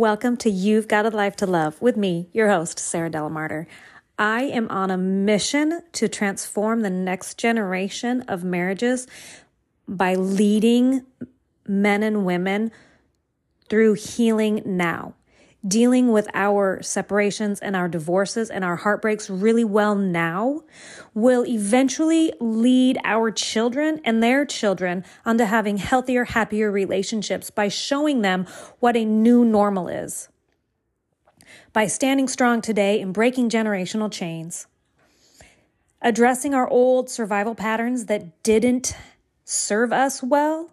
Welcome to You've Got a Life to Love with me, your host, Sarah Delamarter. I am on a mission to transform the next generation of marriages by leading men and women through healing now dealing with our separations and our divorces and our heartbreaks really well now will eventually lead our children and their children onto having healthier, happier relationships by showing them what a new normal is. By standing strong today and breaking generational chains, addressing our old survival patterns that didn't serve us well.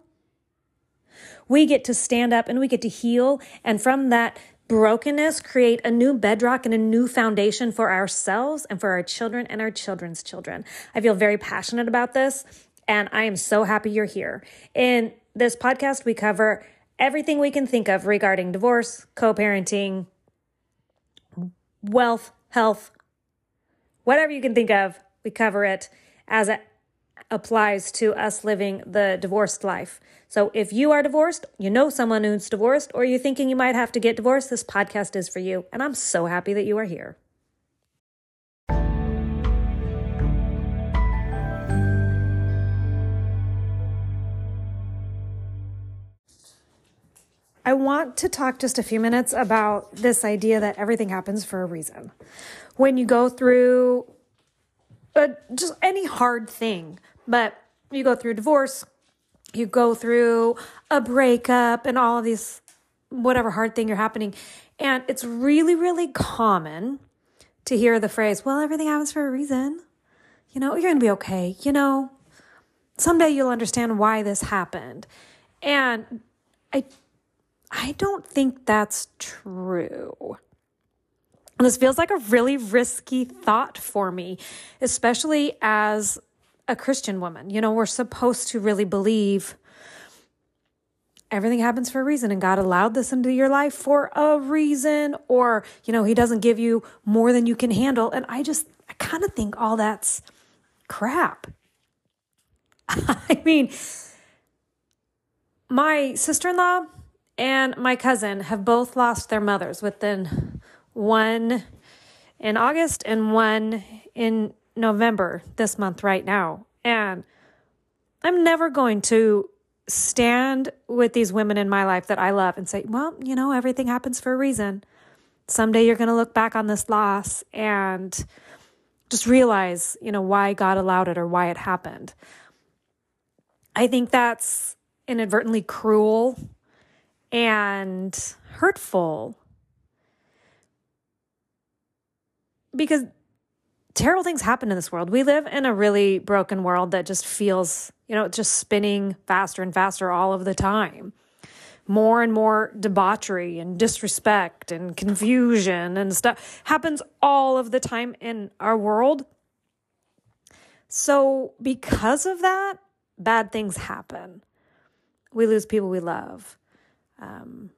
We get to stand up and we get to heal. And from that brokenness create a new bedrock and a new foundation for ourselves and for our children and our children's children. I feel very passionate about this and I am so happy you're here. In this podcast, we cover everything we can think of regarding divorce, co parenting, wealth, health, whatever you can think of, we cover it as it applies to us living the divorced life. So if you are divorced, you know someone who's divorced, or you're thinking you might have to get divorced, this podcast is for you. And I'm so happy that you are here. I want to talk just a few minutes about this idea that everything happens for a reason. When you go through a, just any hard thing, but you go through divorce, you go through a breakup and all of these whatever hard thing you're happening. And it's really really common to hear the phrase well everything happens for a reason. You know you're going to be okay. You know someday you'll understand why this happened. And i i don't think that's true. This feels like a really risky thought for me especially as a Christian woman. You know, we're supposed to really believe everything happens for a reason and God allowed this into your life for a reason or, you know, he doesn't give you more than you can handle. And I just I kind of think all that's crap. I mean, my sister-in-law and my cousin have both lost their mothers within one in August and one in November this month right now. And I'm never going to stand with these women in my life that I love and say, well, you know, everything happens for a reason. Someday you're going to look back on this loss and just realize, you know, why God allowed it or why it happened. I think that's inadvertently cruel and hurtful because terrible things happen in this world. We live in a really broken world that just feels, you know, just spinning faster and faster all of the time. More and more debauchery and disrespect and confusion and stuff happens all of the time in our world. So, because of that, bad things happen. We lose people we love. Um,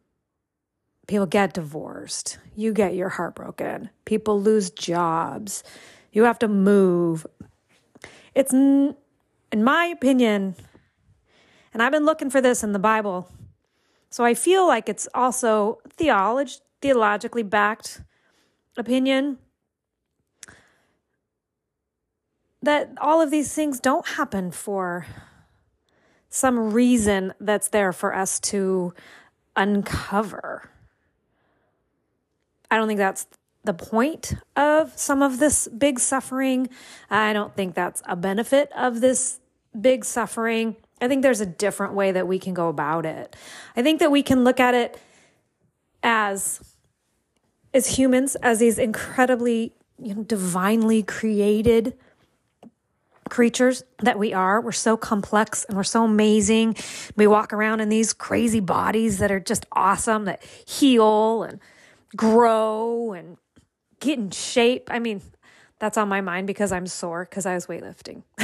people get divorced. You get your heart broken. People lose jobs. You have to move. It's, in my opinion, and I've been looking for this in the Bible. So I feel like it's also theology, theologically backed opinion that all of these things don't happen for some reason that's there for us to uncover. I don't think that's the point of some of this big suffering. I don't think that's a benefit of this big suffering. I think there's a different way that we can go about it. I think that we can look at it as as humans as these incredibly you know divinely created creatures that we are. We're so complex and we're so amazing. We walk around in these crazy bodies that are just awesome that heal and grow and get in shape. I mean, that's on my mind because I'm sore because I was weightlifting.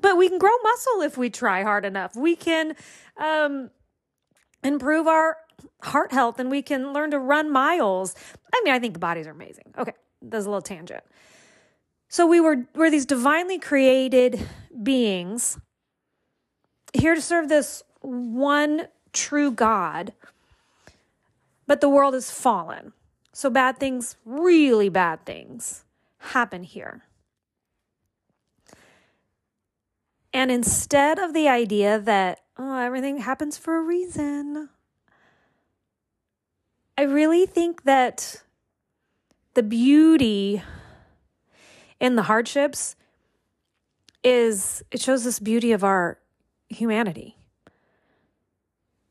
but we can grow muscle if we try hard enough. We can um, improve our heart health and we can learn to run miles. I mean, I think the bodies are amazing. Okay, there's a little tangent. So we were we're these divinely created beings here to serve this one true God But the world is fallen. So bad things, really bad things, happen here. And instead of the idea that, oh, everything happens for a reason, I really think that the beauty in the hardships is it shows us beauty of our humanity.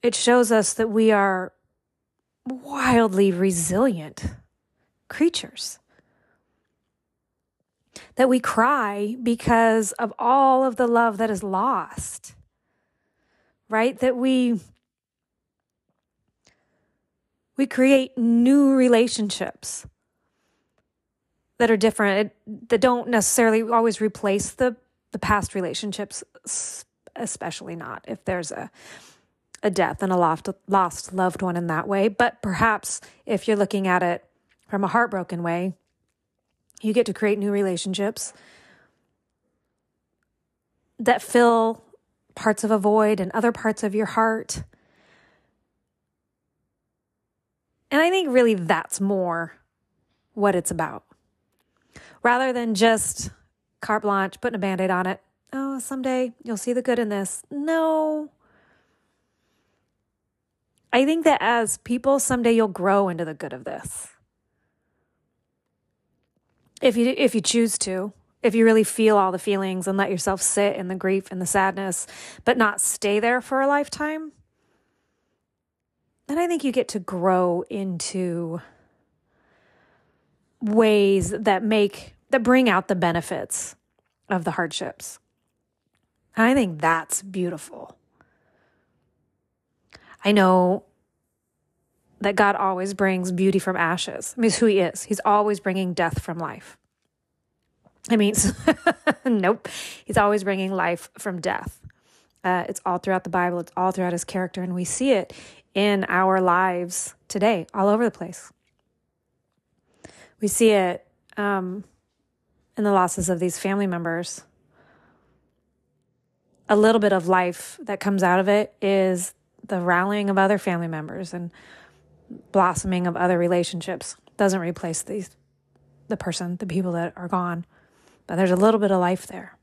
It shows us that we are wildly resilient creatures. That we cry because of all of the love that is lost, right? That we we create new relationships that are different that don't necessarily always replace the the past relationships especially not if there's a a death and a lost, lost loved one in that way. But perhaps if you're looking at it from a heartbroken way, you get to create new relationships that fill parts of a void and other parts of your heart. And I think really that's more what it's about. Rather than just carte blanche, putting a band aid on it. Oh, someday you'll see the good in this. No, I think that as people, someday you'll grow into the good of this. If you if you choose to, if you really feel all the feelings and let yourself sit in the grief and the sadness, but not stay there for a lifetime, then I think you get to grow into ways that make that bring out the benefits of the hardships. And I think that's beautiful. I know that God always brings beauty from ashes. I mean, it's who He is. He's always bringing death from life. I mean, nope. He's always bringing life from death. Uh, it's all throughout the Bible, it's all throughout His character, and we see it in our lives today, all over the place. We see it um, in the losses of these family members. A little bit of life that comes out of it is the rallying of other family members and blossoming of other relationships. Doesn't replace the the person, the people that are gone, but there's a little bit of life there.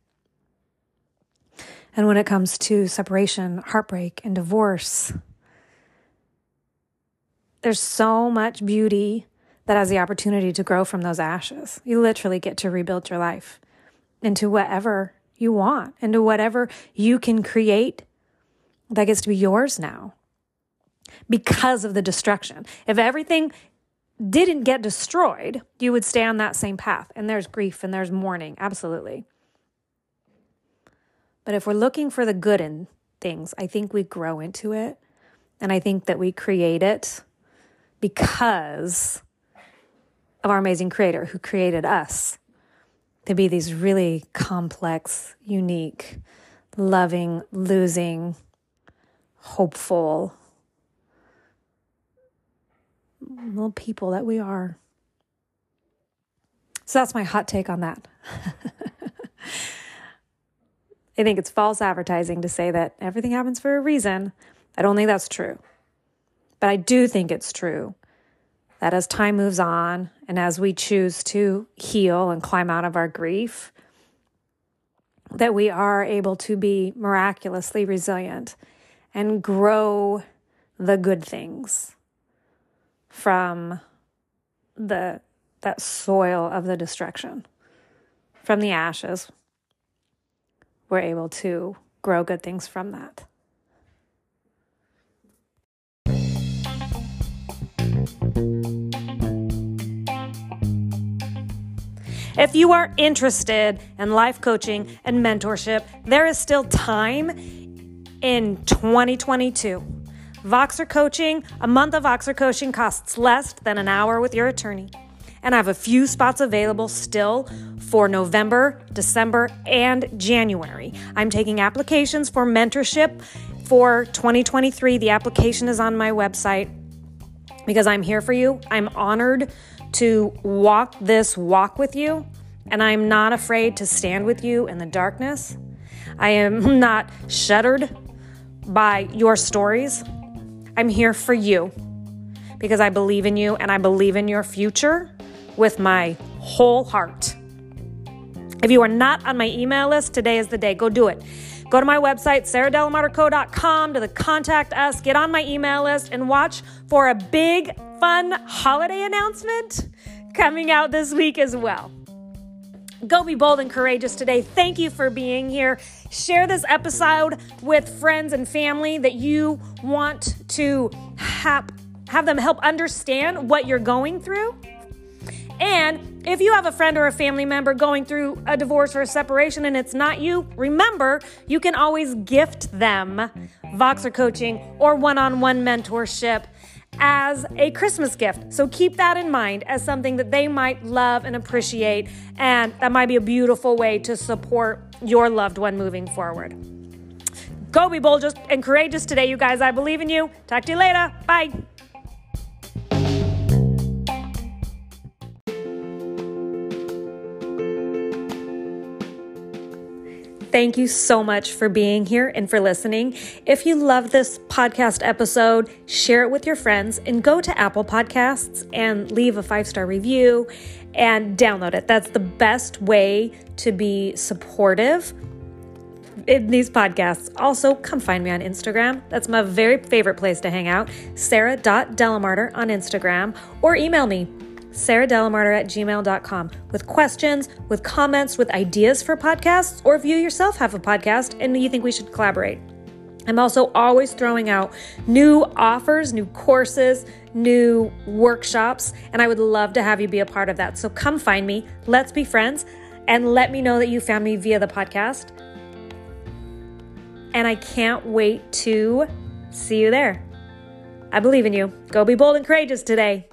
And when it comes to separation, heartbreak, and divorce, there's so much beauty that has the opportunity to grow from those ashes. You literally get to rebuild your life into whatever you want, into whatever you can create that gets to be yours now because of the destruction. If everything didn't get destroyed, you would stay on that same path. And there's grief and there's mourning, absolutely. But if we're looking for the good in things, I think we grow into it. And I think that we create it because of our amazing creator who created us to be these really complex, unique, loving, losing, hopeful, little people that we are. So that's my hot take on that. I think it's false advertising to say that everything happens for a reason. I don't think that's true. But I do think it's true that as time moves on and as we choose to heal and climb out of our grief, that we are able to be miraculously resilient and grow the good things from the that soil of the destruction. From the ashes we're able to grow good things from that. If you are interested in life coaching and mentorship, there is still time in 2022. Voxer coaching, a month of Voxer coaching costs less than an hour with your attorney. And I have a few spots available still for November, December, and January. I'm taking applications for mentorship for 2023. The application is on my website because I'm here for you. I'm honored to walk this walk with you, and I'm not afraid to stand with you in the darkness. I am not shuddered by your stories. I'm here for you because I believe in you and I believe in your future with my whole heart. If you are not on my email list, today is the day. Go do it. Go to my website, sarahdelamarterco.com, to the contact us, get on my email list, and watch for a big, fun holiday announcement coming out this week as well. Go be bold and courageous today. Thank you for being here. Share this episode with friends and family that you want to have, have them help understand what you're going through. And if you have a friend or a family member going through a divorce or a separation and it's not you, remember you can always gift them Voxer coaching or one on one mentorship as a Christmas gift. So keep that in mind as something that they might love and appreciate, and that might be a beautiful way to support your loved one moving forward. Go be bold just and courageous today, you guys. I believe in you. Talk to you later. Bye. Thank you so much for being here and for listening. If you love this podcast episode, share it with your friends and go to Apple Podcasts and leave a five star review and download it. That's the best way to be supportive in these podcasts. Also, come find me on Instagram. That's my very favorite place to hang out. Sarah.delamarter on Instagram or email me sarah.delamarter at gmail.com with questions, with comments, with ideas for podcasts, or if you yourself have a podcast and you think we should collaborate. I'm also always throwing out new offers, new courses, new workshops, and I would love to have you be a part of that. So come find me, let's be friends, and let me know that you found me via the podcast. And I can't wait to see you there. I believe in you. Go be bold and courageous today.